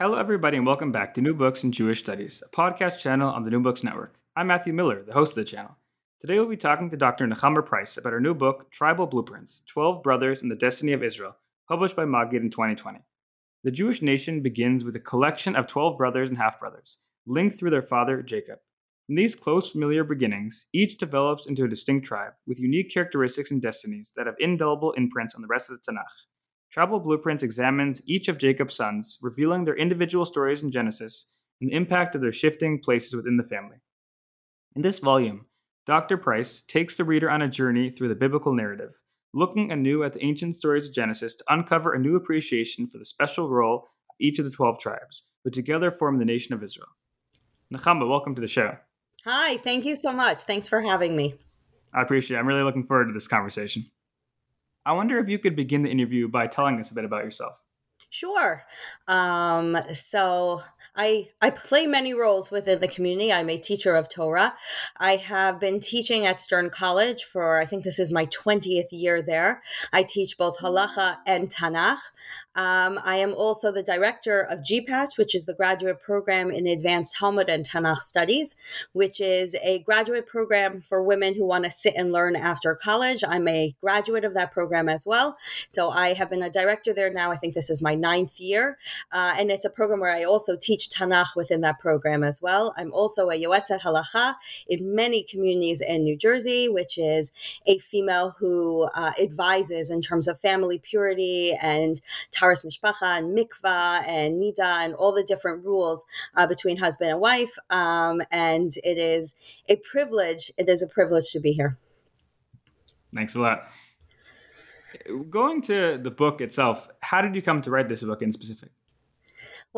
Hello, everybody, and welcome back to New Books in Jewish Studies, a podcast channel on the New Books Network. I'm Matthew Miller, the host of the channel. Today, we'll be talking to Dr. Nechama Price about her new book, Tribal Blueprints 12 Brothers and the Destiny of Israel, published by Maggid in 2020. The Jewish nation begins with a collection of 12 brothers and half brothers, linked through their father, Jacob. From these close, familiar beginnings, each develops into a distinct tribe with unique characteristics and destinies that have indelible imprints on the rest of the Tanakh. Tribal Blueprints examines each of Jacob's sons, revealing their individual stories in Genesis and the impact of their shifting places within the family. In this volume, Dr. Price takes the reader on a journey through the biblical narrative, looking anew at the ancient stories of Genesis to uncover a new appreciation for the special role of each of the 12 tribes, which together form the nation of Israel. Nechama, welcome to the show. Hi, thank you so much. Thanks for having me. I appreciate it. I'm really looking forward to this conversation. I wonder if you could begin the interview by telling us a bit about yourself. Sure. Um, so I I play many roles within the community. I'm a teacher of Torah. I have been teaching at Stern College for I think this is my 20th year there. I teach both halacha and Tanakh. Um, I am also the director of GPAT, which is the graduate program in advanced Talmud and Tanakh studies, which is a graduate program for women who want to sit and learn after college. I'm a graduate of that program as well. So I have been a director there now. I think this is my ninth year. Uh, and it's a program where I also teach Tanakh within that program as well. I'm also a Yoetzet Halacha in many communities in New Jersey, which is a female who uh, advises in terms of family purity and Taharas Mishpacha and Mikvah and Nida and all the different rules uh, between husband and wife. Um, and it is a privilege. It is a privilege to be here. Thanks a lot. Going to the book itself, how did you come to write this book in specific?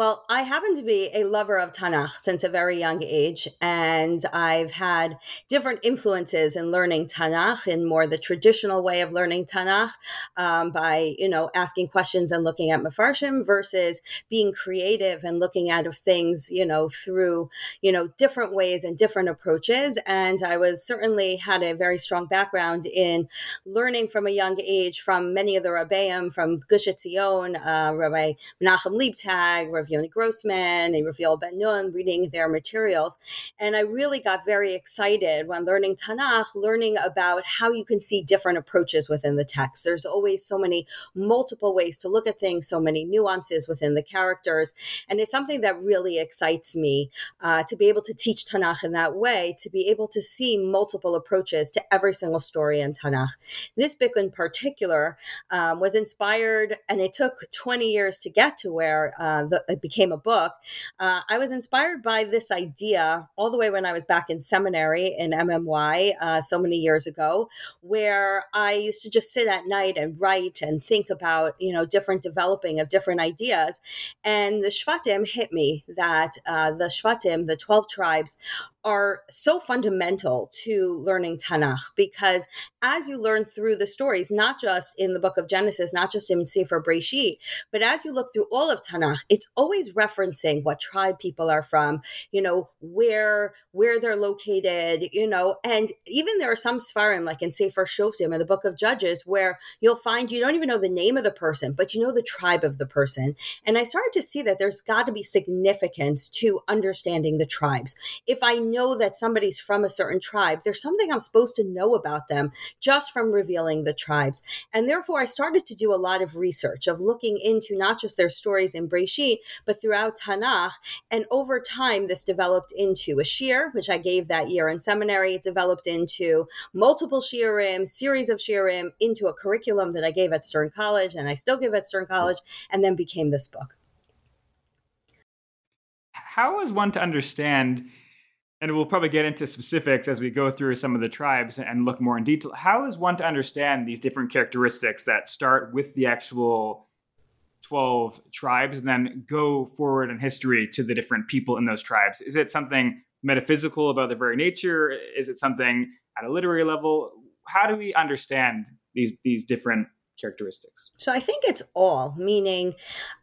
Well, I happen to be a lover of Tanakh since a very young age, and I've had different influences in learning Tanakh in more the traditional way of learning Tanakh um, by, you know, asking questions and looking at Mefarshim versus being creative and looking at things, you know, through, you know, different ways and different approaches. And I was certainly had a very strong background in learning from a young age from many of the Rabbeim, from Gush Etzion, uh, Rabbi Menachem Leibtag, Rav Yoni Grossman and Rav Yoel Ben Nun, reading their materials. And I really got very excited when learning Tanakh, learning about how you can see different approaches within the text. There's always so many multiple ways to look at things, so many nuances within the characters. And it's something that really excites me uh, to be able to teach Tanakh in that way, to be able to see multiple approaches to every single story in Tanakh. This book in particular um, was inspired, and it took 20 years to get to where uh, the, it became a book, uh, I was inspired by this idea all the way when I was back in seminary in MMY uh, so many years ago, where I used to just sit at night and write and think about, you know, different developing of different ideas. And the Shvatim hit me that uh, the Shvatim, the 12 tribes, are so fundamental to learning Tanakh because as you learn through the stories, not just in the book of Genesis, not just in Sefer Breshit, but as you look through all of Tanakh, it's always referencing what tribe people are from, you know, where where they're located, you know, and even there are some Sfarim, like in Sefer Shoftim in the book of Judges, where you'll find you don't even know the name of the person, but you know the tribe of the person. And I started to see that there's got to be significance to understanding the tribes. If I know that somebody's from a certain tribe, there's something I'm supposed to know about them just from revealing the tribes. And therefore, I started to do a lot of research of looking into not just their stories in Breshit, but throughout Tanakh. And over time, this developed into a shiur, which I gave that year in seminary. It developed into multiple shiurim, series of shiurim, into a curriculum that I gave at Stern College, and I still give at Stern mm-hmm. College, and then became this book. How is one to understand? And we'll probably get into specifics as we go through some of the tribes and look more in detail. How is one to understand these different characteristics that start with the actual 12 tribes and then go forward in history to the different people in those tribes? Is it something metaphysical about their very nature? Is it something at a literary level? How do we understand these these different characteristics? So I think it's all, meaning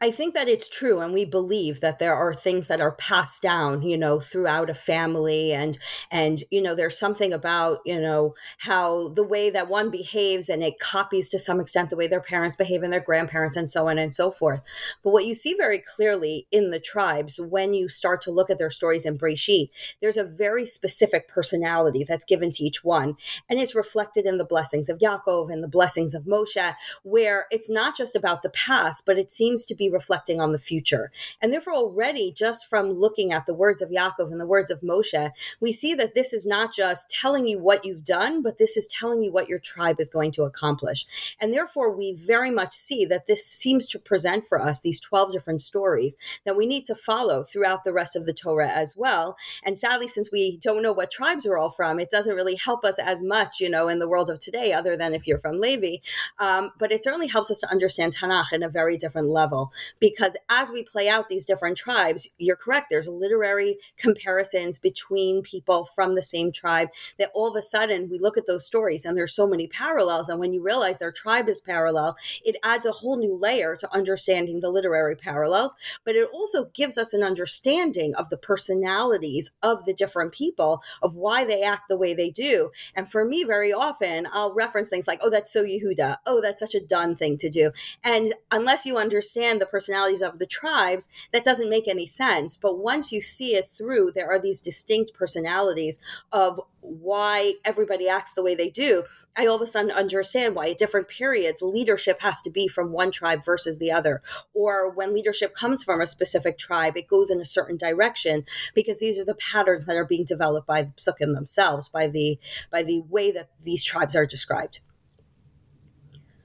I think that it's true and we believe that there are things that are passed down, you know, throughout a family and and you know there's something about, you know, how the way that one behaves and it copies to some extent the way their parents behave and their grandparents and so on and so forth. But what you see very clearly in the tribes when you start to look at their stories in Breshit, there's a very specific personality that's given to each one and it's reflected in the blessings of Yaakov and the blessings of Moshe where it's not just about the past, but it seems to be reflecting on the future. And therefore, already just from looking at the words of Yaakov and the words of Moshe, we see that this is not just telling you what you've done, but this is telling you what your tribe is going to accomplish. And therefore, we very much see that this seems to present for us these 12 different stories that we need to follow throughout the rest of the Torah as well. And sadly, since we don't know what tribes we're all from, it doesn't really help us as much, you know, in the world of today, other than if you're from Levi. Um, but it certainly helps us to understand Tanakh in a very different level because as we play out these different tribes, you're correct. There's literary comparisons between people from the same tribe that all of a sudden we look at those stories and there's so many parallels. And when you realize their tribe is parallel, it adds a whole new layer to understanding the literary parallels. But it also gives us an understanding of the personalities of the different people, of why they act the way they do. And for me, very often, I'll reference things like, oh, that's so Yehuda. Oh, that's such a Dan thing to do. And unless you understand the personalities of the tribes, that doesn't make any sense. But once you see it through, there are these distinct personalities of why everybody acts the way they do. I all of a sudden understand why at different periods leadership has to be from one tribe versus the other. Or when leadership comes from a specific tribe, it goes in a certain direction because these are the patterns that are being developed by the psukim themselves, by the by the way that these tribes are described.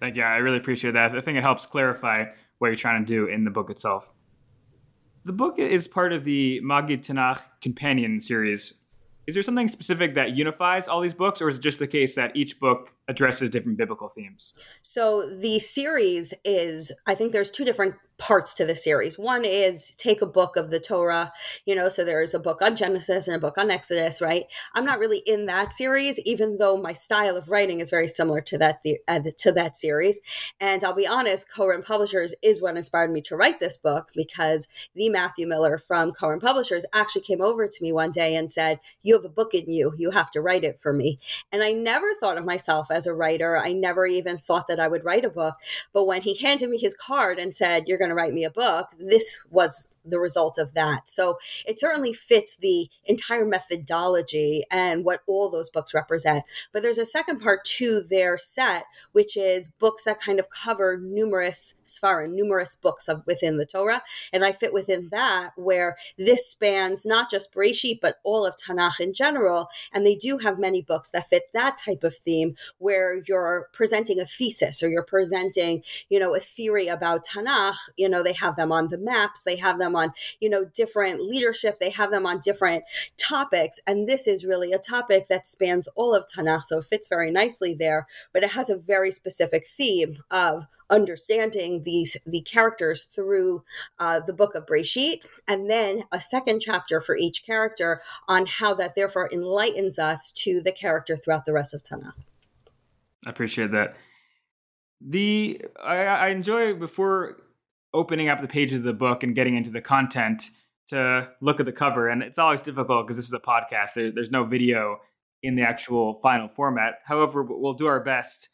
Thank you. I really appreciate that. I think it helps clarify what you're trying to do in the book itself. The book is part of the Maggid Tanakh Companion series. Is there something specific that unifies all these books, or is it just the case that each book addresses different biblical themes? So the series is, I think there's two different parts to the series. One is take a book of the Torah, you know, so there's a book on Genesis and a book on Exodus, right? I'm not really in that series, even though my style of writing is very similar to that uh, to that series. And I'll be honest, Koren Publishers is what inspired me to write this book because the Matthew Miller from Koren Publishers actually came over to me one day and said, "You have a book in you. You have to write it for me." And I never thought of myself as a writer. I never even thought that I would write a book. But when he handed me his card and said, "You're going to write me a book, this was the result of that. So it certainly fits the entire methodology and what all those books represent. But there's a second part to their set, which is books that kind of cover numerous sfarim, numerous books of within the Torah. And I fit within that where this spans not just Bereshit, but all of Tanakh in general. And they do have many books that fit that type of theme where you're presenting a thesis or you're presenting, you know, a theory about Tanakh. You know, they have them on the maps, they have them them on, you know, different leadership. They have them on different topics. And this is really a topic that spans all of Tanakh. So it fits very nicely there, but it has a very specific theme of understanding these the characters through uh, the book of Breshit, and then a second chapter for each character on how that therefore enlightens us to the character throughout the rest of Tanakh. I appreciate that. The I, I enjoy before opening up the pages of the book and getting into the content to look at the cover, and it's always difficult because this is a podcast. There, there's no video in the actual final format. However, we'll do our best.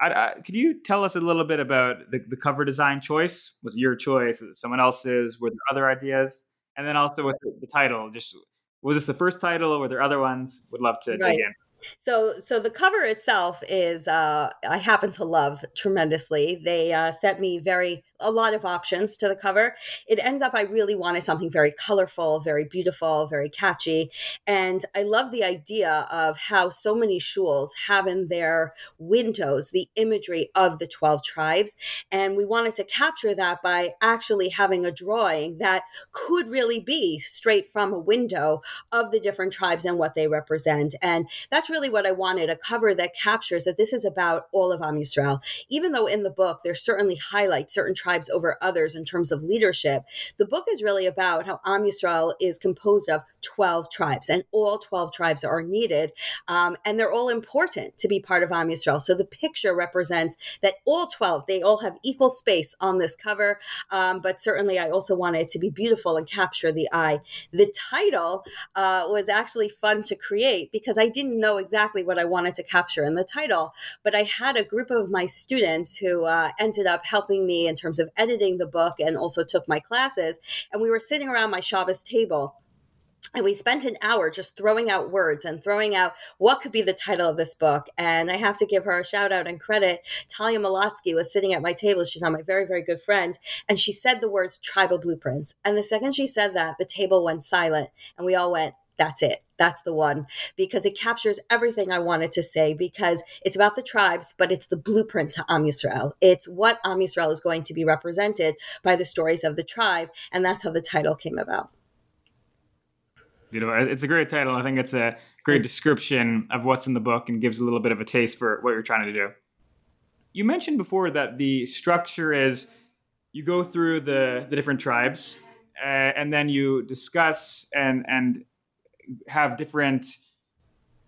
I, I, could you tell us a little bit about the, the, cover design choice? Was it your choice? Was it someone else's? Were there other ideas? And then also with the, the title, just was this the first title? Or were there other ones? Would love to right. dig in. So, so the cover itself is uh, I happen to love tremendously. They uh, sent me very a lot of options to the cover. It ends up I really wanted something very colorful, very beautiful, very catchy, and I love the idea of how so many shuls have in their windows the imagery of the twelve tribes, and we wanted to capture that by actually having a drawing that could really be straight from a window of the different tribes and what they represent, and that's really what I wanted a cover that captures that this is about all of Am Yisrael. Even though in the book there certainly highlights certain tribes over others in terms of leadership, the book is really about how Am Yisrael is composed of 12 tribes, and all 12 tribes are needed, um, and they're all important to be part of Am Yisrael. So the picture represents that all 12, they all have equal space on this cover, um, but certainly I also wanted it to be beautiful and capture the eye. The title uh, was actually fun to create because I didn't know exactly what I wanted to capture in the title, but I had a group of my students who uh, ended up helping me in terms of editing the book and also took my classes. And we were sitting around my Shabbos table and we spent an hour just throwing out words and throwing out what could be the title of this book. And I have to give her a shout out and credit. Talia Malatsky was sitting at my table. She's now my very, very good friend. And she said the words tribal blueprints. And the second she said that, the table went silent. And we all went, that's it. That's the one because it captures everything I wanted to say because it's about the tribes, but it's the blueprint to Am Yisrael. It's what Am Yisrael is going to be represented by the stories of the tribe. And that's how the title came about. Know, it's a great title. I think it's a great description of what's in the book and gives a little bit of a taste for what you're trying to do. You mentioned before that the structure is you go through the, the different tribes uh, and then you discuss and, and have different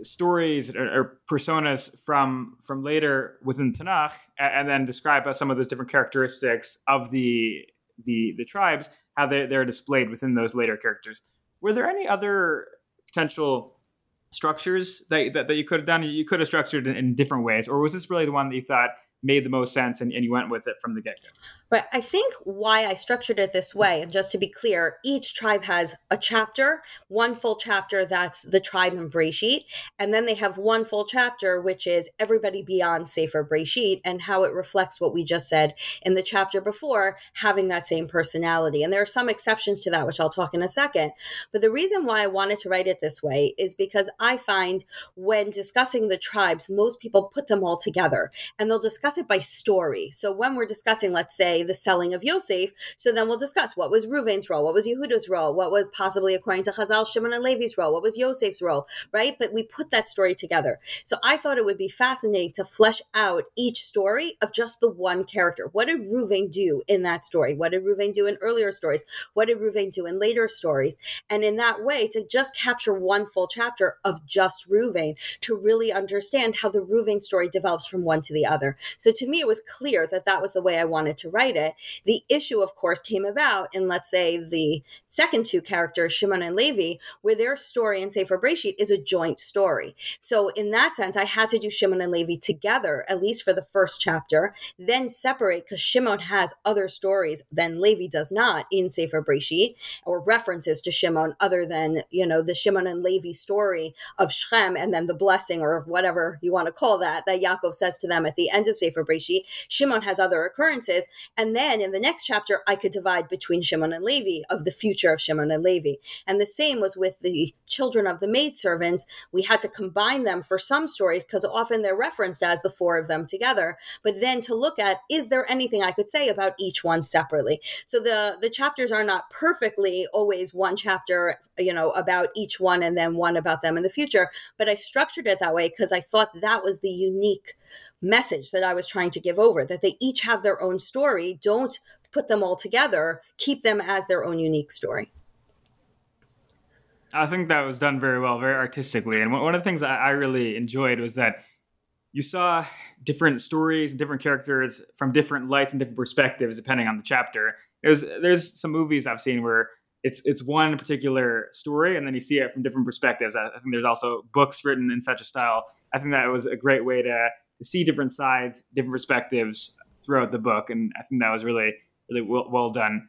stories or, or, personas from from later within Tanakh, and, then describe some of those different characteristics of the the the tribes, how they, they're displayed within those later characters. Were there any other potential structures that, that, that you could have done? You could have structured in, in different ways, or was this really the one that you thought made the most sense and, and you went with it from the get go? But I think why I structured it this way, and just to be clear, each tribe has a chapter, one full chapter that's the tribe in Breshit, and then they have one full chapter which is everybody beyond Sefer Breshit and how it reflects what we just said in the chapter before, having that same personality. And there are some exceptions to that, which I'll talk in a second. But the reason why I wanted to write it this way is because I find when discussing the tribes, most people put them all together and they'll discuss it by story. So when we're discussing, let's say, the selling of Yosef. So then we'll discuss what was Reuven's role, what was Yehuda's role, what was possibly, according to Chazal, Shimon and Levi's role, what was Yosef's role, right? But we put that story together. So I thought it would be fascinating to flesh out each story of just the one character. What did Reuven do in that story? What did Reuven do in earlier stories? What did Reuven do in later stories? And in that way, to just capture one full chapter of just Reuven to really understand how the Reuven story develops from one to the other. So to me, it was clear that that was the way I wanted to write it. The issue, of course, came about in, let's say, the second two characters, Shimon and Levi, where their story in Sefer Breshit is a joint story. So, in that sense, I had to do Shimon and Levi together, at least for the first chapter, then separate because Shimon has other stories than Levi does not in Sefer Breshit, or references to Shimon other than, you know, the Shimon and Levi story of Shechem and then the blessing or whatever you want to call that, that Yaakov says to them at the end of Sefer Sefer Breshit. Shimon has other occurrences. And then in the next chapter, I could divide between Shimon and Levi of the future of Shimon and Levi. And the same was with the children of the maidservants. We had to combine them for some stories because often they're referenced as the four of them together. But then to look at, is there anything I could say about each one separately? So the, the chapters are not perfectly always one chapter, you know, about each one and then one about them in the future. But I structured it that way because I thought that was the unique message that I was trying to give over that they each have their own story. Don't put them all together, keep them as their own unique story. I think that was done very well, very artistically. And one of the things I really enjoyed was that you saw different stories and different characters from different lights and different perspectives depending on the chapter. There's there's some movies I've seen where it's it's one particular story and then you see it from different perspectives. I, think there's also books written in such a style. I think that was a great way to see different sides, different perspectives throughout the book, and I think that was really really well, well done.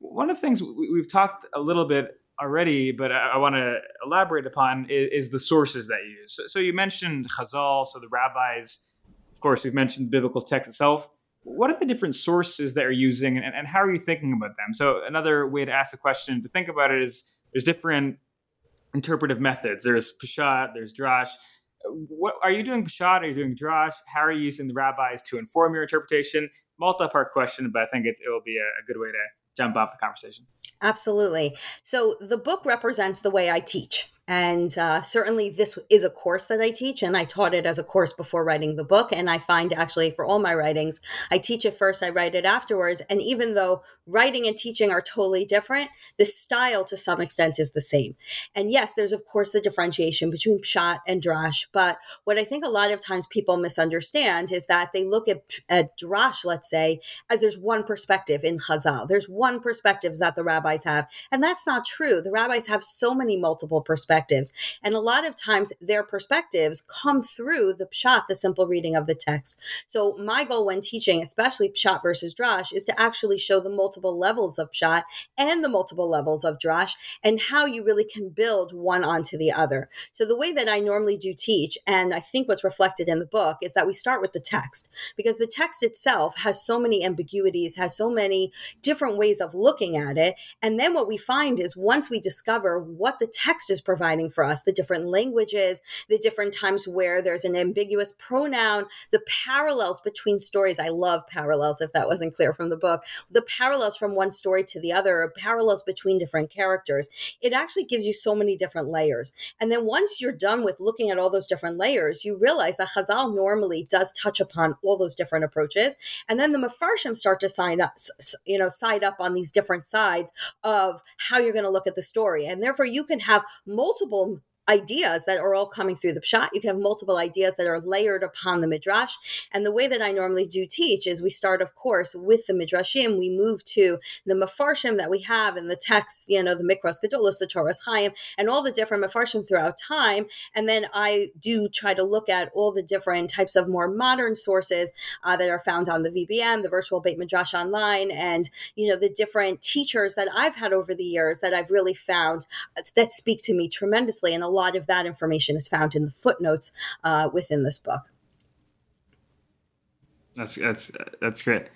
One of the things we, have talked a little bit already, but I, I want to elaborate upon is, is, the sources that you use. So, so, you mentioned Chazal, so the rabbis. Of course, we've mentioned the biblical text itself. What are the different sources that you're using, and, and how are you thinking about them? So, another way to ask the question to think about it is there's different interpretive methods. There's Peshat, there's Drash. What are you doing Peshat? Are you doing Drash? How are you using the rabbis to inform your interpretation? Multi-part question, but I think it will be a, a good way to jump off the conversation. Absolutely. So the book represents the way I teach. And uh, certainly, this is a course that I teach, and I taught it as a course before writing the book. And I find actually for all my writings, I teach it first, I write it afterwards. And even though writing and teaching are totally different, the style to some extent is the same. And yes, there's of course the differentiation between pshat and drash. But what I think a lot of times people misunderstand is that they look at, at drash, let's say, as there's one perspective in Chazal. There's one perspective that the rabbis have, and that's not true. The rabbis have so many multiple perspectives. And a lot of times their perspectives come through the pshat, the simple reading of the text. So my goal when teaching, especially pshat versus drash, is to actually show the multiple levels of pshat and the multiple levels of drash and how you really can build one onto the other. So the way that I normally do teach, and I think what's reflected in the book, is that we start with the text because the text itself has so many ambiguities, has so many different ways of looking at it. And then what we find is once we discover what the text is providing for us the different languages, the different times where there's an ambiguous pronoun, the parallels between stories. I love parallels, if that wasn't clear from the book. The parallels from one story to the other, parallels between different characters. It actually gives you so many different layers. And then once you're done with looking at all those different layers, you realize that Chazal normally does touch upon all those different approaches. And then the Mefarshim start to sign up, you know, side up on these different sides of how you're going to look at the story. And therefore you can have multiple ideas that are all coming through the pshat. You can have multiple ideas that are layered upon the midrash. And the way that I normally do teach is we start, of course, with the midrashim. We move to the mefarshim that we have in the texts, you know, the Mikraos Gedolos, the Toras Chaim, and all the different mefarshim throughout time. And then I do try to look at all the different types of more modern sources uh, that are found on the VBM, the Virtual Beit Midrash Online, and, you know, the different teachers that I've had over the years that I've really found that speak to me tremendously. And a lot of that information is found in the footnotes uh, within this book. That's that's that's great.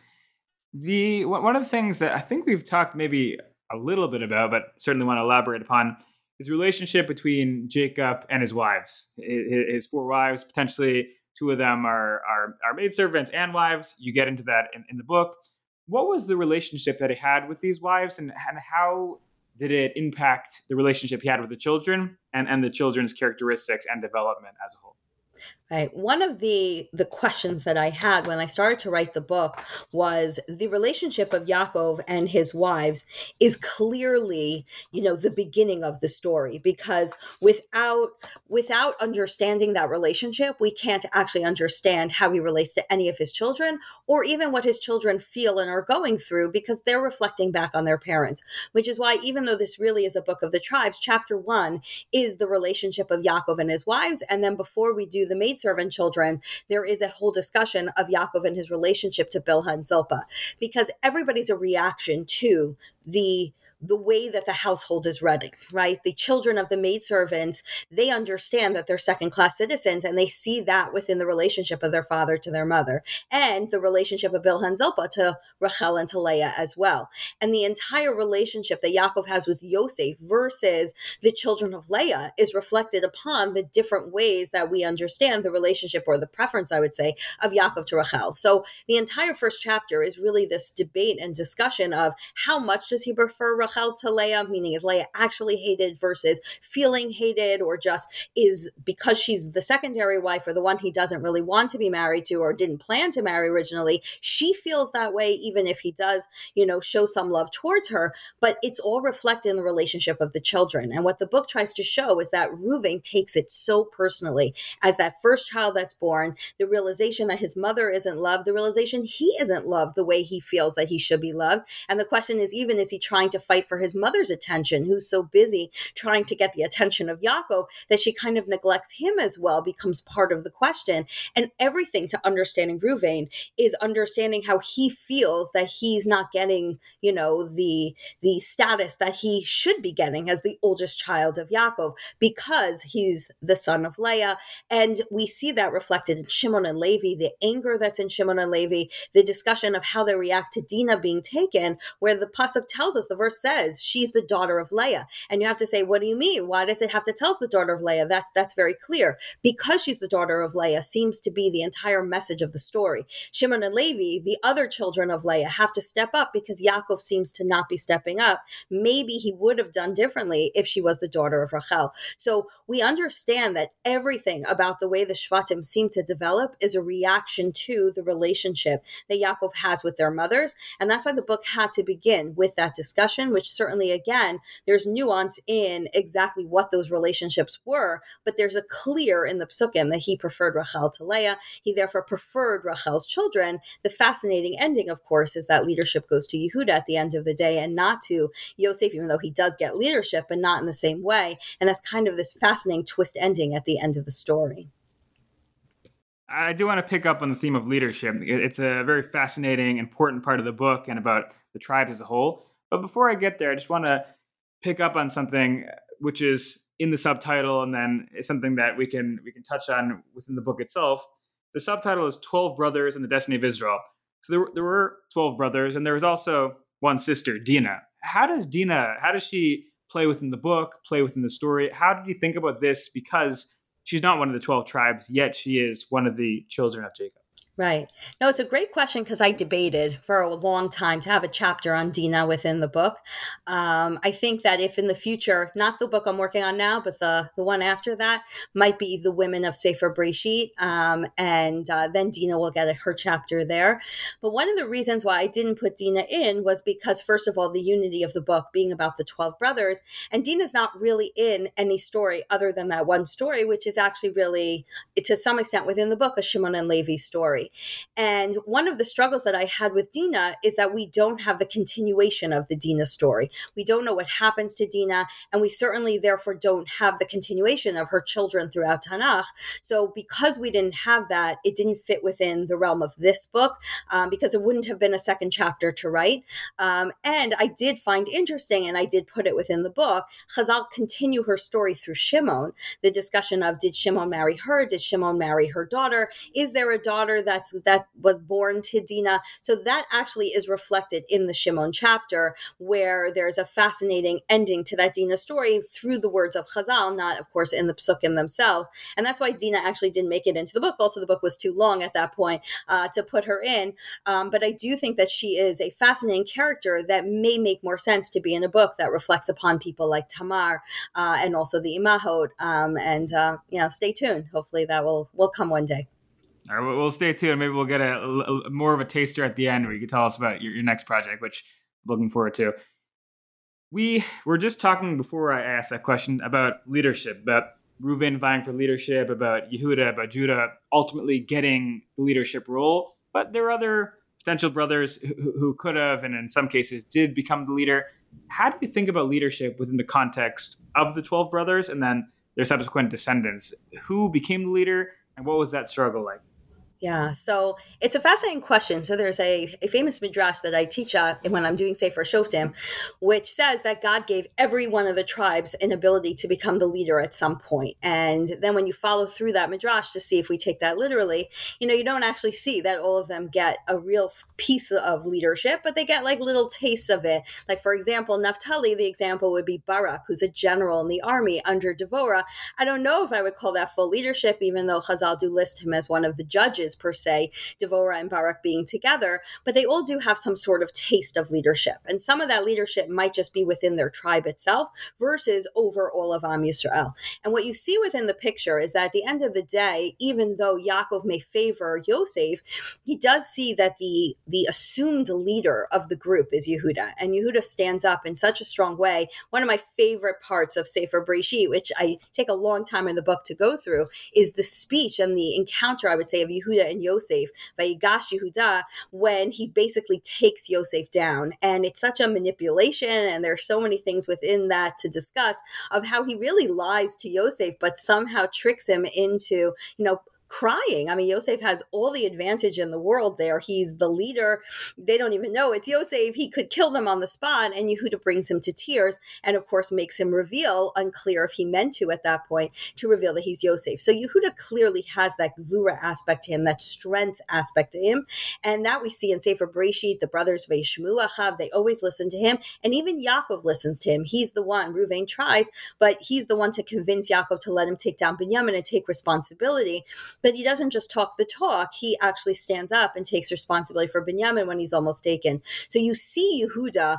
The one of the things that I think we've talked maybe a little bit about, but certainly want to elaborate upon, is the relationship between Jacob and his wives, his four wives. Potentially, two of them are are, are maidservants and wives. You get into that in, in the book. What was the relationship that he had with these wives, and, and how did it impact the relationship he had with the children and, and the children's characteristics and development as a whole? Right. One of the the questions that I had when I started to write the book was the relationship of Yaakov and his wives is clearly, you know, the beginning of the story because without without understanding that relationship, we can't actually understand how he relates to any of his children or even what his children feel and are going through because they're reflecting back on their parents. Which is why even though this really is a book of the tribes, chapter 1 is the relationship of Yaakov and his wives and then before we do the maidservant children, there is a whole discussion of Yaakov and his relationship to Bilhah and Zilpah, because everybody's a reaction to the the way that the household is running, right? The children of the maidservants, they understand that they're second class citizens and they see that within the relationship of their father to their mother and the relationship of Bilhah and Zilpah to Rachel and to Leah as well. And the entire relationship that Yaakov has with Yosef versus the children of Leah is reflected upon the different ways that we understand the relationship or the preference, I would say, of Yaakov to Rachel. So the entire first chapter is really this debate and discussion of how much does he prefer Rachel to Leah, meaning is Leah actually hated versus feeling hated, or just is because she's the secondary wife or the one he doesn't really want to be married to or didn't plan to marry originally, she feels that way, even if he does, you know, show some love towards her. But it's all reflected in the relationship of the children. And what the book tries to show is that Reuven takes it so personally as that first child that's born, the realization that his mother isn't loved, the realization he isn't loved the way he feels that he should be loved. And the question is even is he trying to fight for his mother's attention, who's so busy trying to get the attention of Yaakov that she kind of neglects him as well, becomes part of the question. And everything to understanding Ruvain is understanding how he feels that he's not getting, you know, the the status that he should be getting as the oldest child of Yaakov because he's the son of Leah. And we see that reflected in Shimon and Levi, the anger that's in Shimon and Levi, the discussion of how they react to Dinah being taken, where the pasuk tells us, the verse says, she's the daughter of Leah. And you have to say, what do you mean? Why does it have to tell us the daughter of Leah? That's that's very clear. Because she's the daughter of Leah seems to be the entire message of the story. Shimon and Levi, the other children of Leah, have to step up because Yaakov seems to not be stepping up. Maybe he would have done differently if she was the daughter of Rachel. So we understand that everything about the way the Shvatim seem to develop is a reaction to the relationship that Yaakov has with their mothers. And that's why the book had to begin with that discussion, which certainly, again, there's nuance in exactly what those relationships were, but there's a clear in the psukim that he preferred Rachel to Leah. He therefore preferred Rachel's children. The fascinating ending, of course, is that leadership goes to Yehuda at the end of the day and not to Yosef, even though he does get leadership, but not in the same way. And that's kind of this fascinating twist ending at the end of the story. I do want to pick up on the theme of leadership. It's a very fascinating, important part of the book and about the tribe as a whole. But before I get there, I just want to pick up on something uh, which is in the subtitle and then something that we can we can touch on within the book itself. The subtitle is 12 Brothers and the Destiny of Israel. So there, there were 12 brothers and there was also one sister, Dinah. How does Dinah, how does she play within the book, play within the story? How did you think about this? Because she's not one of the 12 tribes, yet she is one of the children of Jacob. Right. No, it's a great question because I debated for a long time to have a chapter on Dina within the book. Um, I think that if in the future, not the book I'm working on now, but the the one after that might be the women of Sefer Breshit, um, and uh, then Dina will get a, her chapter there. But one of the reasons why I didn't put Dina in was because, first of all, the unity of the book being about the twelve brothers, and Dinah's not really in any story other than that one story, which is actually really, to some extent, within the book, a Shimon and Levi story story. And one of the struggles that I had with Dina is that we don't have the continuation of the Dina story. We don't know what happens to Dina, and we certainly therefore don't have the continuation of her children throughout Tanakh. So because we didn't have that, it didn't fit within the realm of this book um, because it wouldn't have been a second chapter to write. Um, and I did find interesting, and I did put it within the book. Chazal continue her story through Shimon, the discussion of did Shimon marry her? Did Shimon marry her daughter? Is there a daughter that that's that was born to Dina. So that actually is reflected in the Shimon chapter, where there's a fascinating ending to that Dina story through the words of Chazal, not of course in the psukim themselves. And that's why Dina actually didn't make it into the book. Also, the book was too long at that point uh, to put her in. Um, but I do think that she is a fascinating character that may make more sense to be in a book that reflects upon people like Tamar uh, and also the Imahot. Um, and uh, you know, stay tuned. Hopefully, that will will come one day. All right, we'll stay tuned. Maybe we'll get a, a, more of a taster at the end where you can tell us about your, your next project, which I'm looking forward to. We were just talking before I asked that question about leadership, about Reuven vying for leadership, about Yehuda, about Judah ultimately getting the leadership role. But there are other potential brothers who, who could have, and in some cases did become the leader. How do you think about leadership within the context of the 12 brothers and then their subsequent descendants? Who became the leader, and what was that struggle like? Yeah, so it's a fascinating question. So there's a, a famous midrash that I teach uh, when I'm doing Sefer Shoftim, which says that God gave every one of the tribes an ability to become the leader at some point. And then when you follow through that midrash to see if we take that literally, you know, you don't actually see that all of them get a real piece of leadership, but they get like little tastes of it. Like for example, Naphtali, the example would be Barak, who's a general in the army under Devorah. I don't know if I would call that full leadership, even though Chazal do list him as one of the judges per se, Devorah and Barak being together, but they all do have some sort of taste of leadership. And some of that leadership might just be within their tribe itself versus over all of Am Yisrael. And what you see within the picture is that at the end of the day, even though Yaakov may favor Yosef, he does see that the, the assumed leader of the group is Yehuda. And Yehuda stands up in such a strong way. One of my favorite parts of Sefer Breshit, which I take a long time in the book to go through, is the speech and the encounter, I would say, of Yehuda And Yosef by Yigash Yehuda when he basically takes Yosef down. And it's such a manipulation, and there are so many things within that to discuss of how he really lies to Yosef, but somehow tricks him into, you know, crying. I mean, Yosef has all the advantage in the world there. He's the leader. They don't even know it's Yosef. He could kill them on the spot, and Yehuda brings him to tears and, of course, makes him reveal, unclear if he meant to at that point, to reveal that he's Yosef. So Yehuda clearly has that gvura aspect to him, that strength aspect to him. And that we see in Sefer Breshit, the brothers Veishmu Achav, they always listen to him. And even Yaakov listens to him. He's the one, Ruvain tries, but he's the one to convince Yaakov to let him take down Binyamin and take responsibility. But he doesn't just talk the talk, he actually stands up and takes responsibility for Binyamin when he's almost taken. So you see Yehuda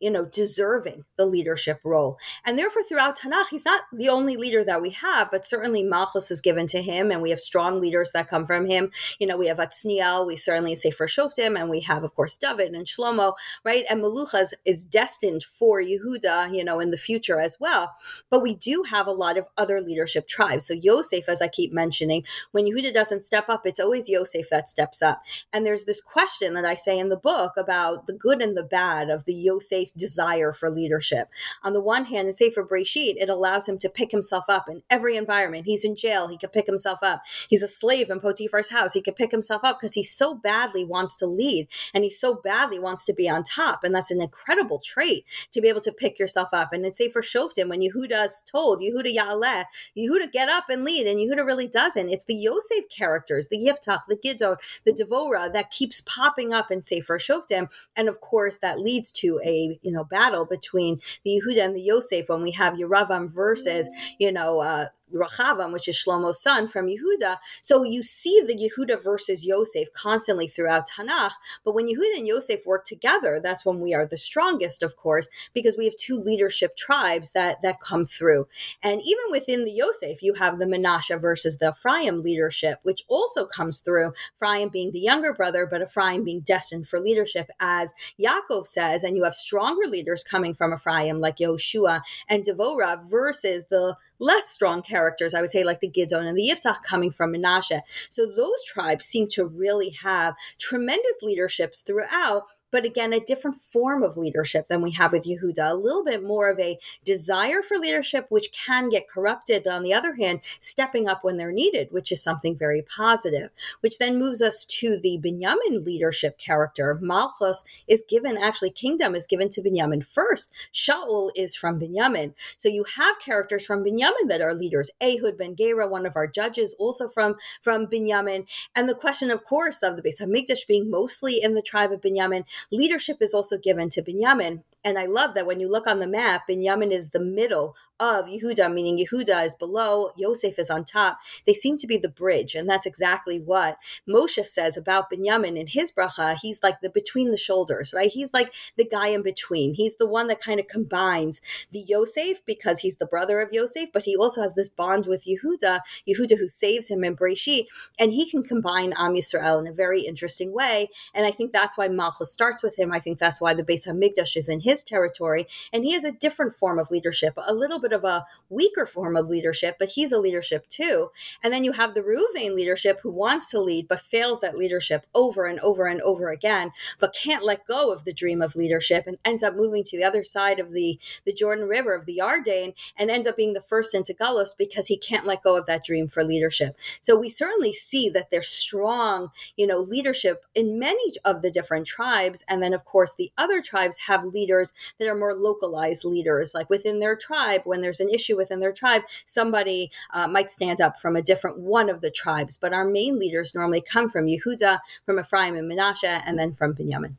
you know, deserving the leadership role. And therefore, throughout Tanakh, he's not the only leader that we have, but certainly Malchus is given to him, and we have strong leaders that come from him. You know, we have Atzniel, we certainly Sefer Shoftim, and we have, of course, David and Shlomo, right? And Meluchas is destined for Yehuda, you know, in the future as well. But we do have a lot of other leadership tribes. So Yosef, as I keep mentioning, when Yehuda doesn't step up, it's always Yosef that steps up. And there's this question that I say in the book about the good and the bad of the Yosef desire for leadership. On the one hand, and Sefer Breshit, it allows him to pick himself up in every environment. He's in jail, he could pick himself up. He's a slave in Potiphar's house, he could pick himself up because he so badly wants to lead and he so badly wants to be on top. And that's an incredible trait to be able to pick yourself up. And Sefer Shoftim, when Yehuda is told, Yehuda Ya'aleh, Yehuda get up and lead, and Yehuda really doesn't. It's the Yosef characters, the Yiftach, the Gidon, the Devorah that keeps popping up in Sefer Shoftim. And of course, that leads to a you know battle between the Yehuda and the Yosef when we have Yeravam versus you know uh, Rachavam, which is Shlomo's son from Yehuda. So you see the Yehuda versus Yosef constantly throughout Tanakh. But when Yehuda and Yosef work together, that's when we are the strongest, of course, because we have two leadership tribes that that come through. And even within the Yosef, you have the Menashe versus the Ephraim leadership, which also comes through. Ephraim being the younger brother, but Ephraim being destined for leadership, as Yaakov says. And you have stronger leaders coming from Ephraim, like Yehoshua and Devorah, versus the less strong characters, I would say, like the Gidon and the Yiftach coming from Menashe. So those tribes seem to really have tremendous leaderships throughout but again, a different form of leadership than we have with Yehuda, a little bit more of a desire for leadership, which can get corrupted. But on the other hand, stepping up when they're needed, which is something very positive, which then moves us to the Binyamin leadership character. Malchus is given, actually, kingdom is given to Binyamin first. Shaul is from Binyamin. So you have characters from Binyamin that are leaders. Ehud ben Gera, one of our judges, also from, from Binyamin. And the question, of course, of the Beis Hamikdash being mostly in the tribe of Binyamin Leadership is also given to Binyamin. And I love that when you look on the map, Binyamin is the middle of Yehuda, meaning Yehuda is below, Yosef is on top. They seem to be the bridge. And that's exactly what Moshe says about Binyamin in his bracha. He's like the between the shoulders, right? He's like the guy in between. He's the one that kind of combines the Yosef because he's the brother of Yosef, but he also has this bond with Yehuda, Yehuda who saves him in Breshit. And he can combine Am Yisrael in a very interesting way. And I think that's why Malchus starts starts with him. I think that's why the Beis Hamikdash is in his territory. And he has a different form of leadership, a little bit of a weaker form of leadership, but he's a leadership too. And then you have the Reuven leadership who wants to lead, but fails at leadership over and over and over again, but can't let go of the dream of leadership and ends up moving to the other side of the, the Jordan River, of the Yarden, and ends up being the first into Galus because he can't let go of that dream for leadership. So we certainly see that there's strong, you know, leadership in many of the different tribes. And then, of course, the other tribes have leaders that are more localized leaders, like within their tribe, when there's an issue within their tribe, somebody uh, might stand up from a different one of the tribes. But our main leaders normally come from Yehuda, from Ephraim and Menashe, and then from Binyamin.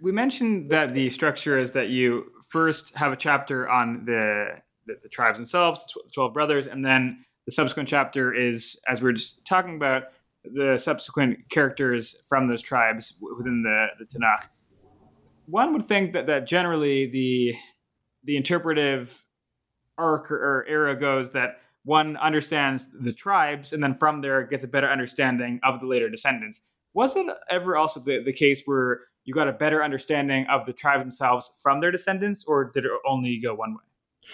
We mentioned that the structure is that you first have a chapter on the the, the tribes themselves, the 12 brothers, and then the subsequent chapter is, as we are just talking about, the subsequent characters from those tribes within the, the Tanakh. One would think that, that generally the the interpretive arc or, or era goes that one understands the tribes and then from there gets a better understanding of the later descendants. Was it ever also the, the case where you got a better understanding of the tribes themselves from their descendants, or did it only go one way?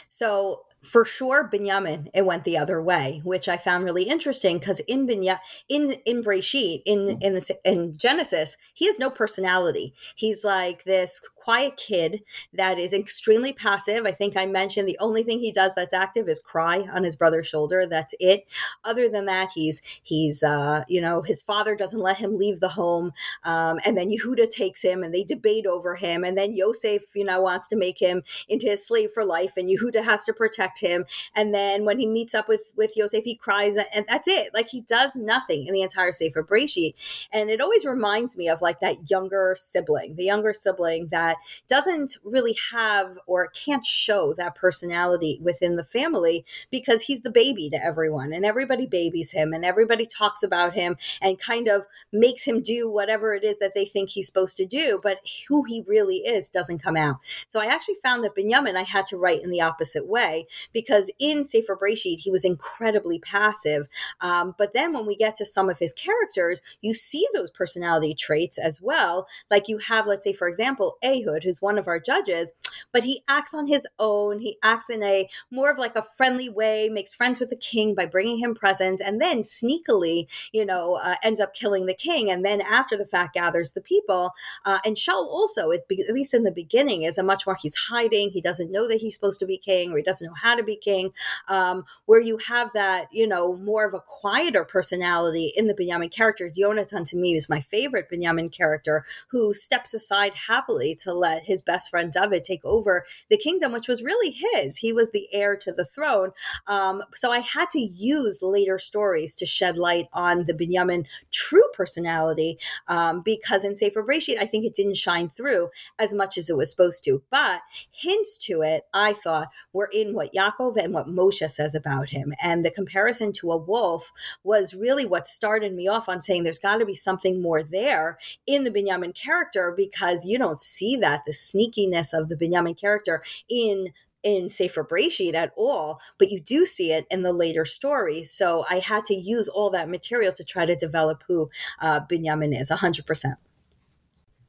So for sure Binyamin it went the other way, which I found really interesting because in Binya in in Breshit in mm. in the, in Genesis he has no personality. He's like this quiet kid that is extremely passive. I think I mentioned the only thing he does that's active is cry on his brother's shoulder. That's it. Other than that, he's he's uh, you know his father doesn't let him leave the home, um, and then Yehuda takes him and they debate over him, and then Yosef you know wants to make him into a slave for life, and Yehuda has to protect protect him. And then when he meets up with with Yosef, he cries, and that's it. Like he does nothing in the entire Sefer Breshit. And it always reminds me of like that younger sibling, the younger sibling that doesn't really have or can't show that personality within the family because he's the baby to everyone, and everybody babies him, and everybody talks about him and kind of makes him do whatever it is that they think he's supposed to do. But who he really is doesn't come out. So I actually found that Binyamin I had to write in the opposite way because in Sefer Breshit, he was incredibly passive. Um, but then when we get to some of his characters, you see those personality traits as well. Like you have, let's say, for example, Ehud, who's one of our judges, but he acts on his own. He acts in a more of like a friendly way, makes friends with the king by bringing him presents, and then sneakily, you know, uh, ends up killing the king. And then after the fact, gathers the people. Uh, and Shaul also, at least in the beginning, is a much more, he's hiding. He doesn't know that he's supposed to be king or he doesn't know how to be king, um, where you have that, you know, more of a quieter personality in the Binyamin characters. Yonatan to me is my favorite Binyamin character who steps aside happily to let his best friend David take over the kingdom, which was really his. He was the heir to the throne. Um, so I had to use later stories to shed light on the Binyamin true personality um, because in Sefer Breshit, I think it didn't shine through as much as it was supposed to. But hints to it, I thought, were in what Yaakov and what Moshe says about him. And the comparison to a wolf was really what started me off on saying there's got to be something more there in the Binyamin character because you don't see that, the sneakiness of the Binyamin character in in Sefer Breshit at all, but you do see it in the later stories. So I had to use all that material to try to develop who uh, Binyamin is 100%.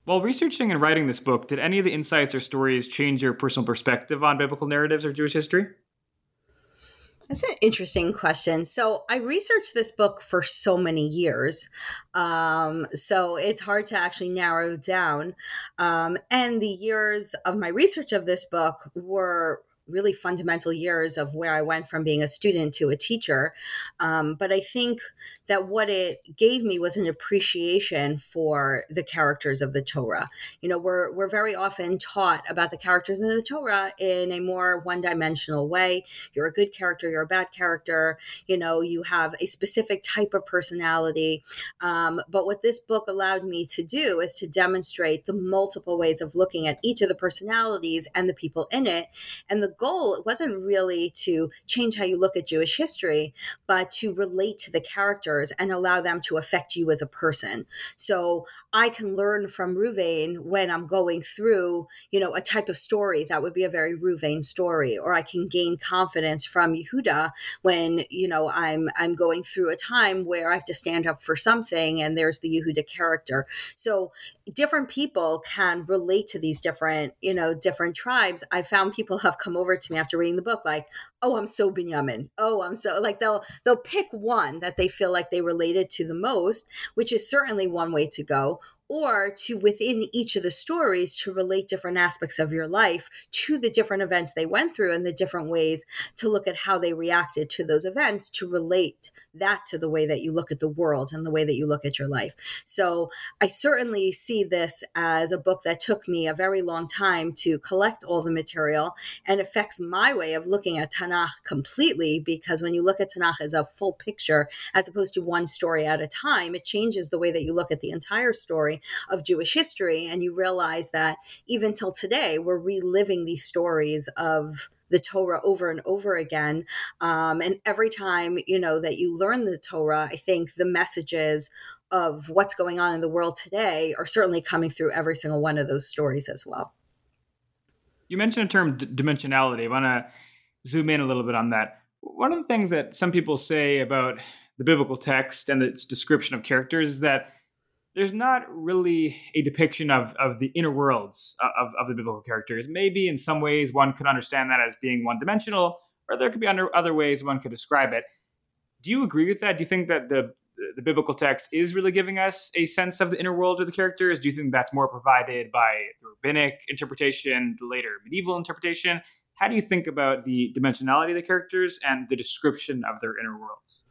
While researching and writing this book, did any of the insights or stories change your personal perspective on biblical narratives or Jewish history? That's an interesting question. So I researched this book for so many years. Um, so it's hard to actually narrow down. Um, and the years of my research of this book were really fundamental years of where I went from being a student to a teacher. Um, but I think that what it gave me was an appreciation for the characters of the Torah. You know, we're we're very often taught about the characters in the Torah in a more one-dimensional way. You're a good character, you're a bad character. You know, you have a specific type of personality. Um, but what this book allowed me to do is to demonstrate the multiple ways of looking at each of the personalities and the people in it. And the goal wasn't really to change how you look at Jewish history, but to relate to the characters and allow them to affect you as a person. So I can learn from Ruvain when I'm going through, you know, a type of story that would be a very Ruvain story, or I can gain confidence from Yehuda when, you know, I'm I'm going through a time where I have to stand up for something and there's the Yehuda character. So different people can relate to these different, you know, different tribes. I found people have come over to me after reading the book like, "Oh, I'm so Binyamin. Oh, I'm so like they'll they'll pick one that they feel like they related to the most, which is certainly one way to go or to within each of the stories to relate different aspects of your life to the different events they went through and the different ways to look at how they reacted to those events to relate that to the way that you look at the world and the way that you look at your life. So I certainly see this as a book that took me a very long time to collect all the material and affects my way of looking at Tanakh completely because when you look at Tanakh as a full picture as opposed to one story at a time, it changes the way that you look at the entire story of Jewish history. And you realize that even till today, we're reliving these stories of the Torah over and over again. Um, and every time, you know, that you learn the Torah, I think the messages of what's going on in the world today are certainly coming through every single one of those stories as well. You mentioned the term d- dimensionality. I want to zoom in a little bit on that. One of the things that some people say about the biblical text and its description of characters is that there's not really a depiction of, of the inner worlds uh, of, of the biblical characters. Maybe in some ways one could understand that as being one dimensional, or there could be under other ways one could describe it. Do you agree with that? Do you think that the the biblical text is really giving us a sense of the inner world of the characters? Do you think that's more provided by the rabbinic interpretation, the later medieval interpretation? How do you think about the dimensionality of the characters and the description of their inner worlds?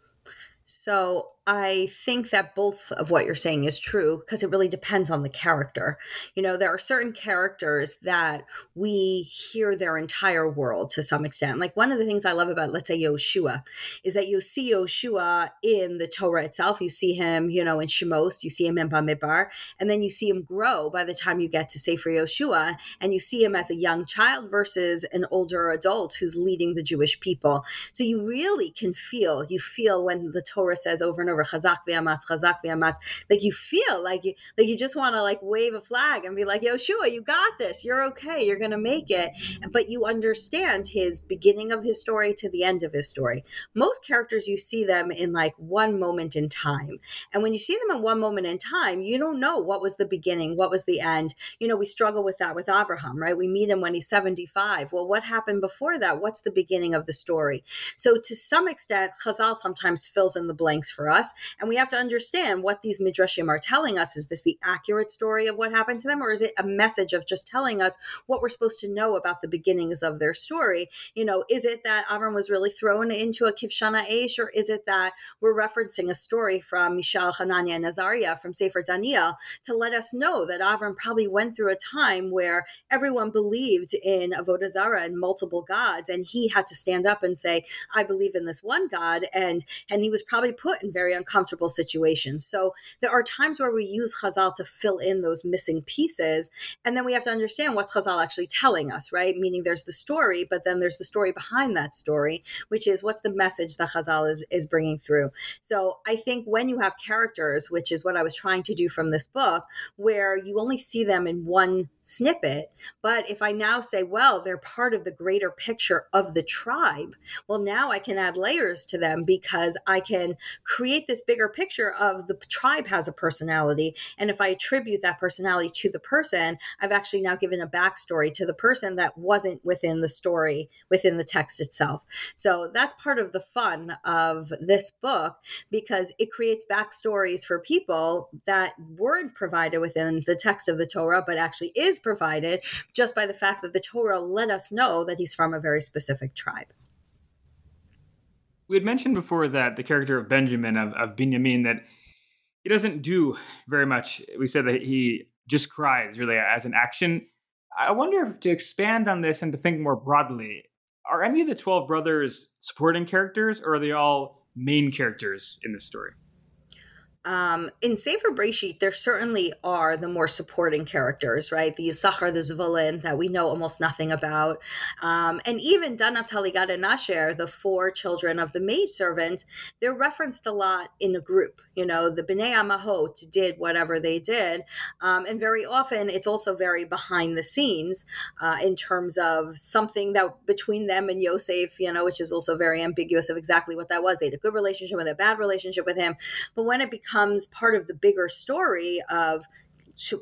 So I think that both of what you're saying is true because it really depends on the character. You know, there are certain characters that we hear their entire world to some extent. Like one of the things I love about, let's say, Yoshua, is that you see Yoshua in the Torah itself. You see him, you know, in Shemos, you see him in Bamidbar, and then you see him grow by the time you get to Sefer Yoshua, and you see him as a young child versus an older adult who's leading the Jewish people. So you really can feel, you feel when the Torah says over and over, chazak v'amatz, chazak v'amatz. Like you feel like you like you just want to like wave a flag and be like, Yoshua, you got this. You're okay. You're gonna make it. But you understand his beginning of his story to the end of his story. Most characters you see them in like one moment in time. And when you see them in one moment in time, you don't know what was the beginning, what was the end. You know, we struggle with that with Abraham, right? We meet him when he's 75. Well, what happened before that? What's the beginning of the story? So to some extent, Chazal sometimes fills in the blanks for us. And we have to understand what these midrashim are telling us. Is this the accurate story of what happened to them, or is it a message of just telling us what we're supposed to know about the beginnings of their story? You know, is it that Avram was really thrown into a kivshan ha'aish, or is it that we're referencing a story from Mishael, Hananiah, and Azariah from Sefer Daniel to let us know that Avram probably went through a time where everyone believed in Avodah Zarah and multiple gods, and he had to stand up and say, "I believe in this one God," and and he was probably put in very uncomfortable situations. So there are times where we use Chazal to fill in those missing pieces. And then we have to understand what's Chazal actually telling us, right? Meaning there's the story, but then there's the story behind that story, which is what's the message that Chazal is, is bringing through. So I think when you have characters, which is what I was trying to do from this book, where you only see them in one snippet, but if I now say, well, they're part of the greater picture of the tribe, well, now I can add layers to them because I can create this bigger picture of the tribe has a personality. And if I attribute that personality to the person, I've actually now given a backstory to the person that wasn't within the story, within the text itself. So that's part of the fun of this book because it creates backstories for people that weren't provided within the text of the Torah, but actually is provided just by the fact that the Torah let us know that he's from a very specific tribe we had mentioned before that the character of Benjamin of, of Binyamin that he doesn't do very much. We said that he just cries really as an action. I wonder if to expand on this and to think more broadly, are any of the 12 brothers supporting characters or are they all main characters in the story? Um, in Sefer Breshit, there certainly are the more supporting characters, right? The Yisachar, the Zvulun, that we know almost nothing about. Um, and even Dan, Naphtali, Gad, and Asher, the four children of the maidservant, they're referenced a lot in a group. You know, the Bnei Amahot did whatever they did. Um, and very often it's also very behind the scenes uh, in terms of something that between them and Yosef, you know, which is also very ambiguous of exactly what that was. They had a good relationship with a bad relationship with him. But when it becomes becomes part of the bigger story of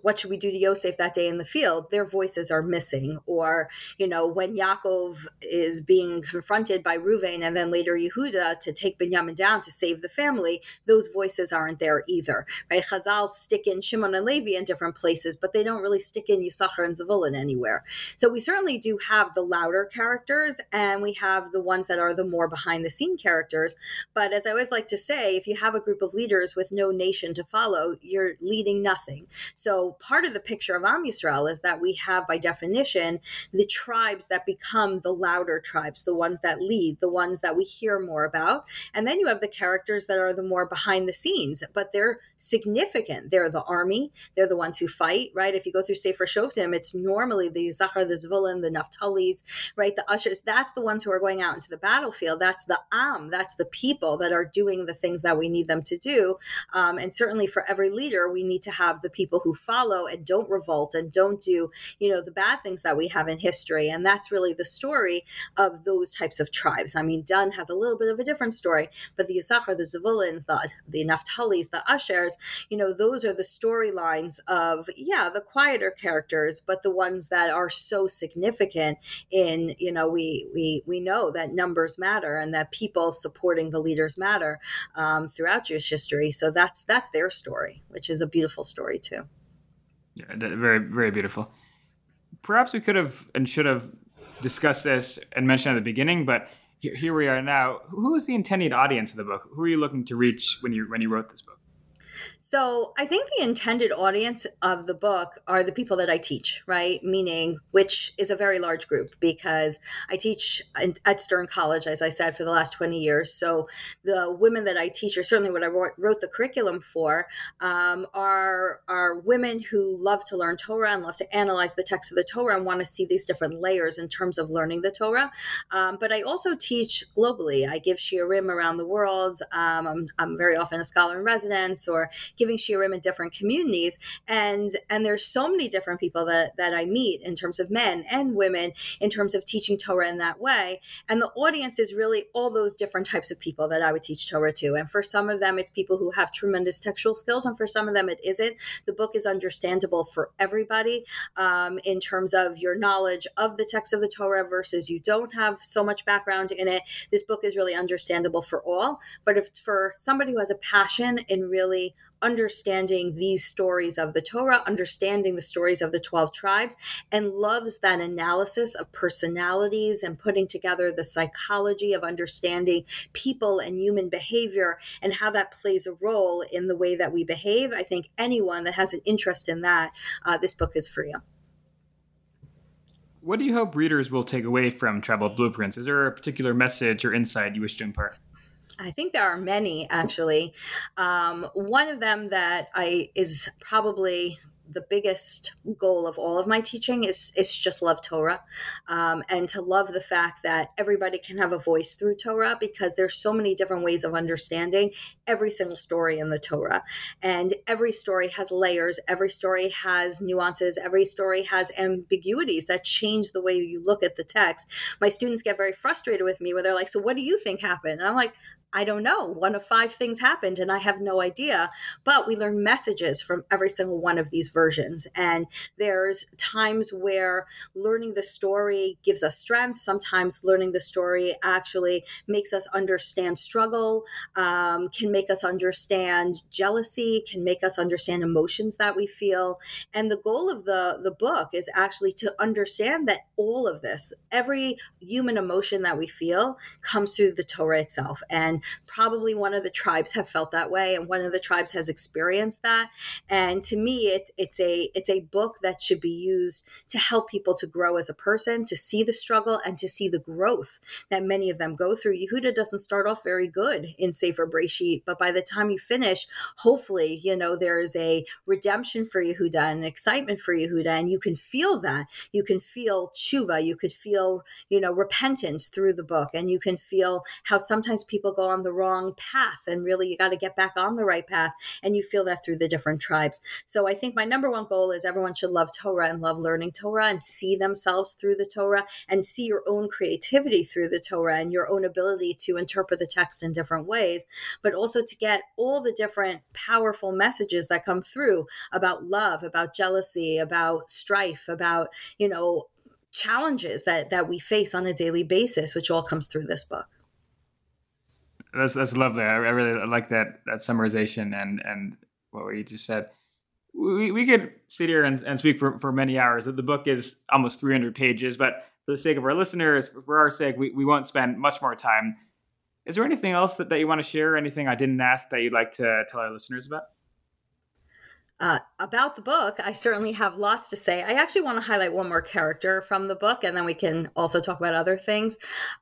what should we do to Yosef that day in the field? Their voices are missing. Or, you know, when Yaakov is being confronted by Ruvain and then later Yehuda to take Binyamin down to save the family, those voices aren't there either, right? Chazal stick in Shimon and Levi in different places, but they don't really stick in Yisachar and Zavulun anywhere. So we certainly do have the louder characters and we have the ones that are the more behind the scene characters. But as I always like to say, if you have a group of leaders with no nation to follow, you're leading nothing. So part of the picture of Am Yisrael is that we have, by definition, the tribes that become the louder tribes, the ones that lead, the ones that we hear more about. And then you have the characters that are the more behind the scenes, but they're significant. They're the army, they're the ones who fight, right? If you go through Sefer Shoftim, it's normally the Zachar, the Zvulun, the Naphtali's, right? The Ashers, that's the ones who are going out into the battlefield. That's the Am, that's the people that are doing the things that we need them to do. Um, and certainly for every leader, we need to have the people who follow and don't revolt and don't do, you know, the bad things that we have in history. And that's really the story of those types of tribes. I mean, Dan has a little bit of a different story, but the Yisachar, the Zavulins, the, the Naphtali's, the Ashers, you know, those are the storylines of, yeah, the quieter characters, but the ones that are so significant in, you know, we, we, we know that numbers matter and that people supporting the leaders matter um, throughout Jewish history. So that's, that's their story, which is a beautiful story too. Yeah, very very beautiful. Perhaps we could have and should have discussed this and mentioned at the beginning, but here, here we are now. Who is the intended audience of the book? Who are you looking to reach when you when you wrote this book? So I think the intended audience of the book are the people that I teach, right? Meaning, which is a very large group because I teach at Stern College, as I said, for the last 20 years. So the women that I teach, or certainly what I wrote, the curriculum for, um, are, are women who love to learn Torah and love to analyze the text of the Torah and want to see these different layers in terms of learning the Torah. Um, but I also teach globally. I give shiurim around the world. Um, I'm, I'm very often a scholar in residence or giving shiurim in different communities. And and there's so many different people that that I meet in terms of men and women in terms of teaching Torah in that way. And the audience is really all those different types of people that I would teach Torah to. And for some of them it's people who have tremendous textual skills. And for some of them it isn't. The book is understandable for everybody um, in terms of your knowledge of the text of the Torah versus you don't have so much background in it. This book is really understandable for all. But if for somebody who has a passion in really understanding these stories of the Torah, understanding the stories of the 12 tribes, and loves that analysis of personalities and putting together the psychology of understanding people and human behavior and how that plays a role in the way that we behave. I think anyone that has an interest in that, uh, this book is for you. What do you hope readers will take away from Tribal Blueprints? Is there a particular message or insight you wish to impart? I think there are many actually. Um, one of them that I is probably the biggest goal of all of my teaching is is just love Torah, um, and to love the fact that everybody can have a voice through Torah because there's so many different ways of understanding every single story in the Torah, and every story has layers, every story has nuances, every story has ambiguities that change the way you look at the text. My students get very frustrated with me where they're like, "So what do you think happened?" And I'm like, I don't know. One of five things happened and I have no idea. But we learn messages from every single one of these versions. And there's times where learning the story gives us strength. Sometimes learning the story actually makes us understand struggle, um, can make us understand jealousy, can make us understand emotions that we feel. And the goal of the, the book is actually to understand that all of this, every human emotion that we feel, comes through the Torah itself. And probably one of the tribes have felt that way and one of the tribes has experienced that and to me it, it it's a it's a book that should be used to help people to grow as a person, to see the struggle and to see the growth that many of them go through. Yehuda doesn't start off very good in Sefer Breshit, but by the time you finish, hopefully, you know, there's a redemption for Yehuda and excitement for Yehuda, and you can feel that. You can feel tshuva, you could feel, you know, repentance through the book, and you can feel how sometimes people go on the wrong path, and really you got to get back on the right path, and you feel that through the different tribes. So I think my number one goal is everyone should love Torah and love learning Torah and see themselves through the Torah and see your own creativity through the Torah and your own ability to interpret the text in different ways, but also to get all the different powerful messages that come through about love, about jealousy, about strife, about, you know, challenges that that we face on a daily basis, which all comes through this book. That's that's lovely. I, really like that that summarization and and what you just said. We, we could sit here and, and speak for, for many hours. The book is almost 300 pages, but for the sake of our listeners, for our sake, we, we won't spend much more time. Is there anything else that, that you want to share? Anything I didn't ask that you'd like to tell our listeners about? Uh, about the book, I certainly have lots to say. I actually want to highlight one more character from the book, and then we can also talk about other things.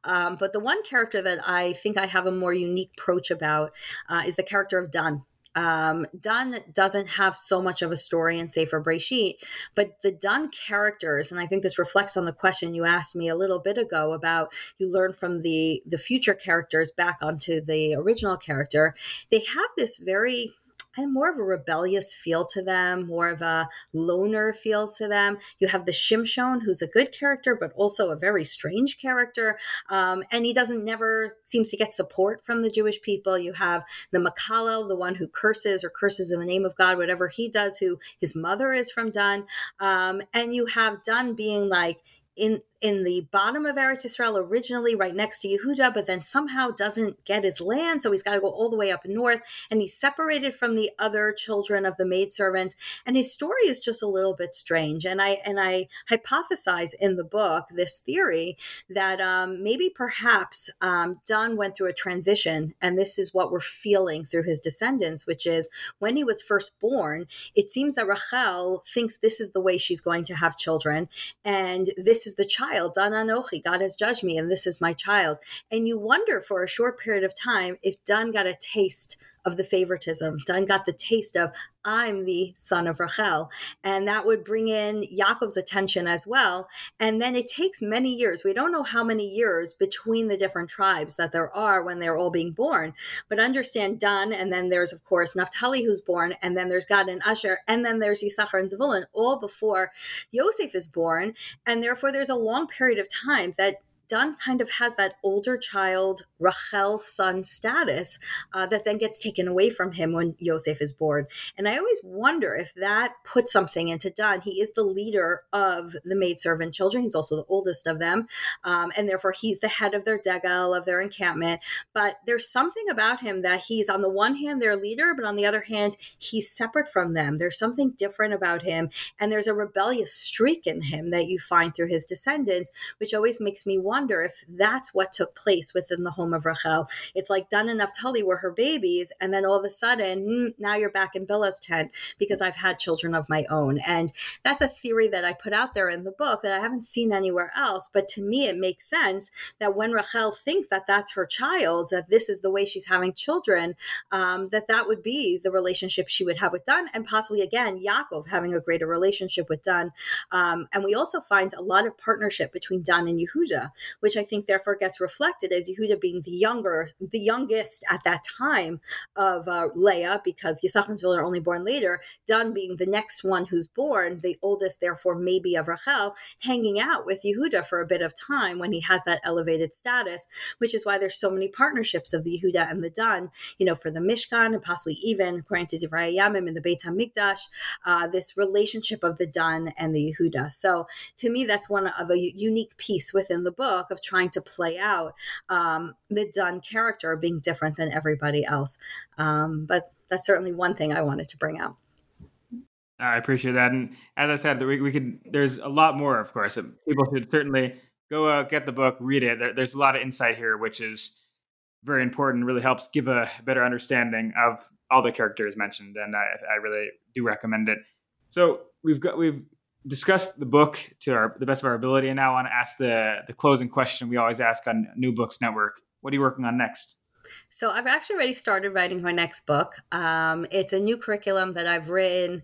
Um, but the one character that I think I have a more unique approach about uh, is the character of Dan. Um, Dan doesn't have so much of a story in Sefer Breshit, but the Dan characters, and I think this reflects on the question you asked me a little bit ago about you learn from the the future characters back onto the original character. They have this very and more of a rebellious feel to them, more of a loner feel to them. You have the Shimshon, who's a good character, but also a very strange character. Um, and he doesn't never seems to get support from the Jewish people. You have the Makalel, the one who curses or curses in the name of God, whatever he does, who his mother is from Dan. Um, and you have Dun being like, in in the bottom of Eretz Israel originally, right next to Yehuda, but then somehow doesn't get his land, so he's got to go all the way up north, and he's separated from the other children of the maidservants, and his story is just a little bit strange. And I and I hypothesize in the book this theory that um, maybe perhaps um, Dan went through a transition, and this is what we're feeling through his descendants, which is when he was first born, it seems that Rachel thinks this is the way she's going to have children, and this is the child child, Dan Anochi, God has judged me, and this is my child. And you wonder for a short period of time if Dan got a taste of the favoritism. Dan got the taste of, I'm the son of Rachel. And that would bring in Yaakov's attention as well. And then it takes many years. We don't know how many years between the different tribes that there are when they're all being born. But understand Dan, and then there's, of course, Naphtali who's born, and then there's Gad and Asher, and then there's Yisachar and Zvulun, all before Yosef is born. And therefore, there's a long period of time that Dan kind of has that older child, Rachel's son status uh, that then gets taken away from him when Yosef is born. And I always wonder if that puts something into Dan. He is the leader of the maidservant children. He's also the oldest of them. Um, and therefore, he's the head of their degel, of their encampment. But there's something about him that he's, on the one hand, their leader, but on the other hand, he's separate from them. There's something different about him. And there's a rebellious streak in him that you find through his descendants, which always makes me wonder wonder if that's what took place within the home of Rachel. It's like Dan and Naphtali were her babies, and then all of a sudden, hmm, now you're back in Bilhah's tent because I've had children of my own. And that's a theory that I put out there in the book that I haven't seen anywhere else. But to me, it makes sense that when Rachel thinks that that's her child, that this is the way she's having children, um, that that would be the relationship she would have with Dan, and possibly again Yaakov having a greater relationship with Dan. Um, and we also find a lot of partnership between Dan and Yehuda, which I think therefore gets reflected as Yehuda being the younger, the youngest at that time of uh, Leah, because Yisachar and Zvulun are only born later. Dan being the next one who's born, the oldest, therefore maybe of Rachel, hanging out with Yehuda for a bit of time when he has that elevated status, which is why there's so many partnerships of the Yehuda and the Dan, you know, for the Mishkan and possibly even according to Divrei Yamim in the Beit HaMikdash, uh, this relationship of the Dan and the Yehuda. So to me, that's one of a unique piece within the book book of trying to play out um, the Dan character being different than everybody else. Um, but that's certainly one thing I wanted to bring out. I appreciate that, and as I said, we, we could. There's a lot more, of course. People should certainly go uh, get the book, read it. There, there's a lot of insight here, which is very important. Really helps give a better understanding of all the characters mentioned, and I, I really do recommend it. So we've got we've discussed the book to our the best of our ability, and now I want to ask the the closing question we always ask on New Books Network. What are you working on next? So I've actually already started writing my next book. Um, it's a new curriculum that I've written.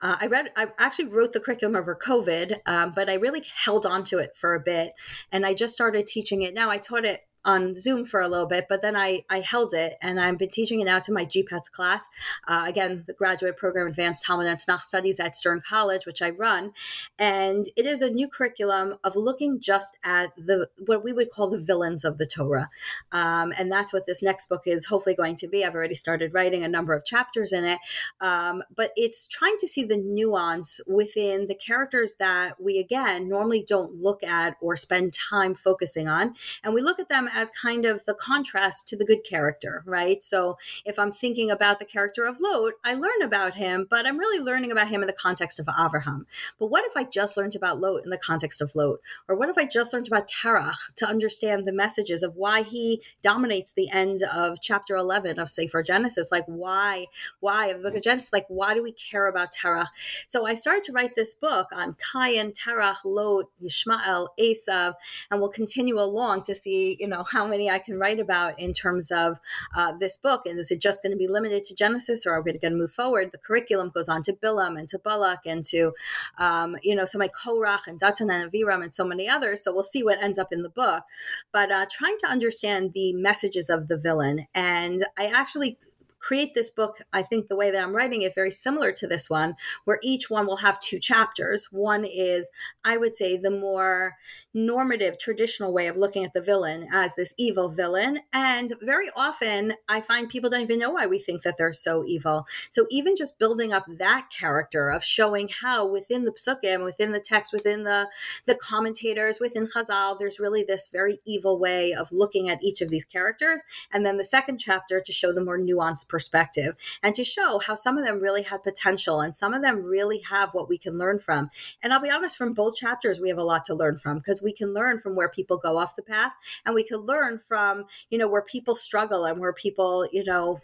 Uh, I read, I actually wrote the curriculum over COVID, um, but I really held on to it for a bit, and I just started teaching it now. I taught it on Zoom for a little bit, but then I, I held it and I've been teaching it now to my GPATS class. Uh, again, the graduate program Advanced Talmud and Tanakh Studies at Stern College, which I run. And it is a new curriculum of looking just at the what we would call the villains of the Torah. Um, and that's what this next book is hopefully going to be. I've already started writing a number of chapters in it. Um, but it's trying to see the nuance within the characters that we, again, normally don't look at or spend time focusing on. And we look at them as kind of the contrast to the good character, right? So if I'm thinking about the character of Lot, I learn about him, but I'm really learning about him in the context of Avraham. But what if I just learned about Lot in the context of Lot? Or what if I just learned about Terach to understand the messages of why he dominates the end of chapter 11 of Sefer Genesis? Like why, why of the book of Genesis, like why do we care about Terach? So I started to write this book on Cain, Terach, Lot, Yishmael, Esav, and we'll continue along to see, you know, know how many I can write about in terms of uh, this book. And is it just going to be limited to Genesis, or are we going to move forward? The curriculum goes on to Bilam and to Balak and to, um, you know, so like Korach and Datan and Aviram and so many others. So we'll see what ends up in the book. But uh, trying to understand the messages of the villain, and I actually create this book, I think the way that I'm writing it, very similar to this one, where each one will have two chapters. One is, I would say, the more normative, traditional way of looking at the villain as this evil villain. And very often, I find people don't even know why we think that they're so evil. So even just building up that character of showing how within the psukim, within the text, within the, the commentators, within Chazal, there's really this very evil way of looking at each of these characters. And then the second chapter to show the more nuanced perspective and to show how some of them really had potential and some of them really have what we can learn from. And I'll be honest, from both chapters, we have a lot to learn from because we can learn from where people go off the path and we can learn from, you know, where people struggle and where people, you know,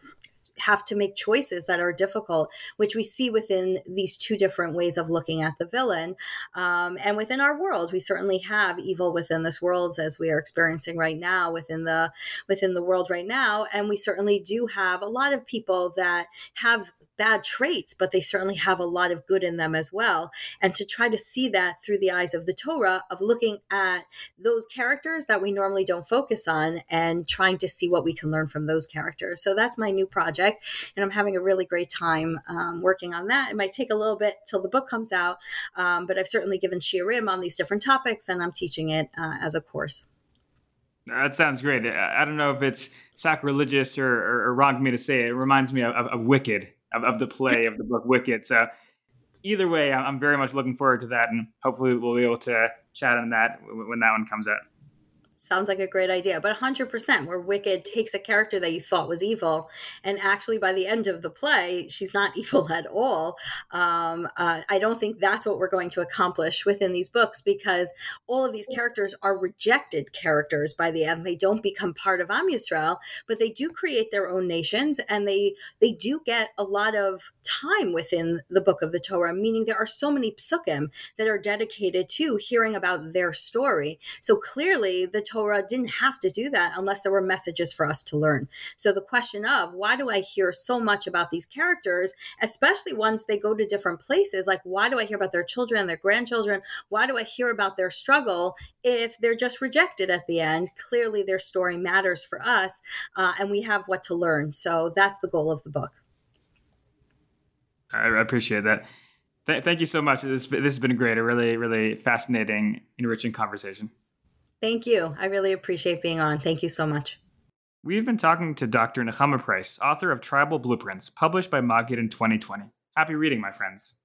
have to make choices that are difficult, which we see within these two different ways of looking at the villain. Um, and within our world, we certainly have evil within this world as we are experiencing right now within the within the world right now. And we certainly do have a lot of people that have bad traits, but they certainly have a lot of good in them as well. And to try to see that through the eyes of the Torah, of looking at those characters that we normally don't focus on and trying to see what we can learn from those characters. So that's my new project. And I'm having a really great time um, working on that. It might take a little bit till the book comes out, um, but I've certainly given shiurim on these different topics and I'm teaching it uh, as a course. That sounds great. I don't know if it's sacrilegious or, or, or, wrong for me to say. It reminds me of, of, of Wicked, of, of the play of the book Wicked. So either way, I'm very much looking forward to that, and hopefully we'll be able to chat on that when that one comes out. Sounds like a great idea. But 100%, where Wicked takes a character that you thought was evil, and actually by the end of the play, she's not evil at all. Um, uh, I don't think that's what we're going to accomplish within these books because all of these characters are rejected characters by the end. They don't become part of Am Yisrael, but they do create their own nations and they, they do get a lot of time within the book of the Torah, meaning there are so many psukim that are dedicated to hearing about their story. So clearly, the Torah didn't have to do that unless there were messages for us to learn. So the question of why do I hear so much about these characters, especially once they go to different places? Like, why do I hear about their children, their grandchildren? Why do I hear about their struggle if they're just rejected at the end? Clearly, their story matters for us, uh, and we have what to learn. So that's the goal of the book. I appreciate that. Th- thank you so much. This, this has been great. A really, really fascinating, enriching conversation. Thank you. I really appreciate being on. Thank you so much. We've been talking to Dr. Nechama Price, author of Tribal Blueprints, published by Maggid in 2020. Happy reading, my friends.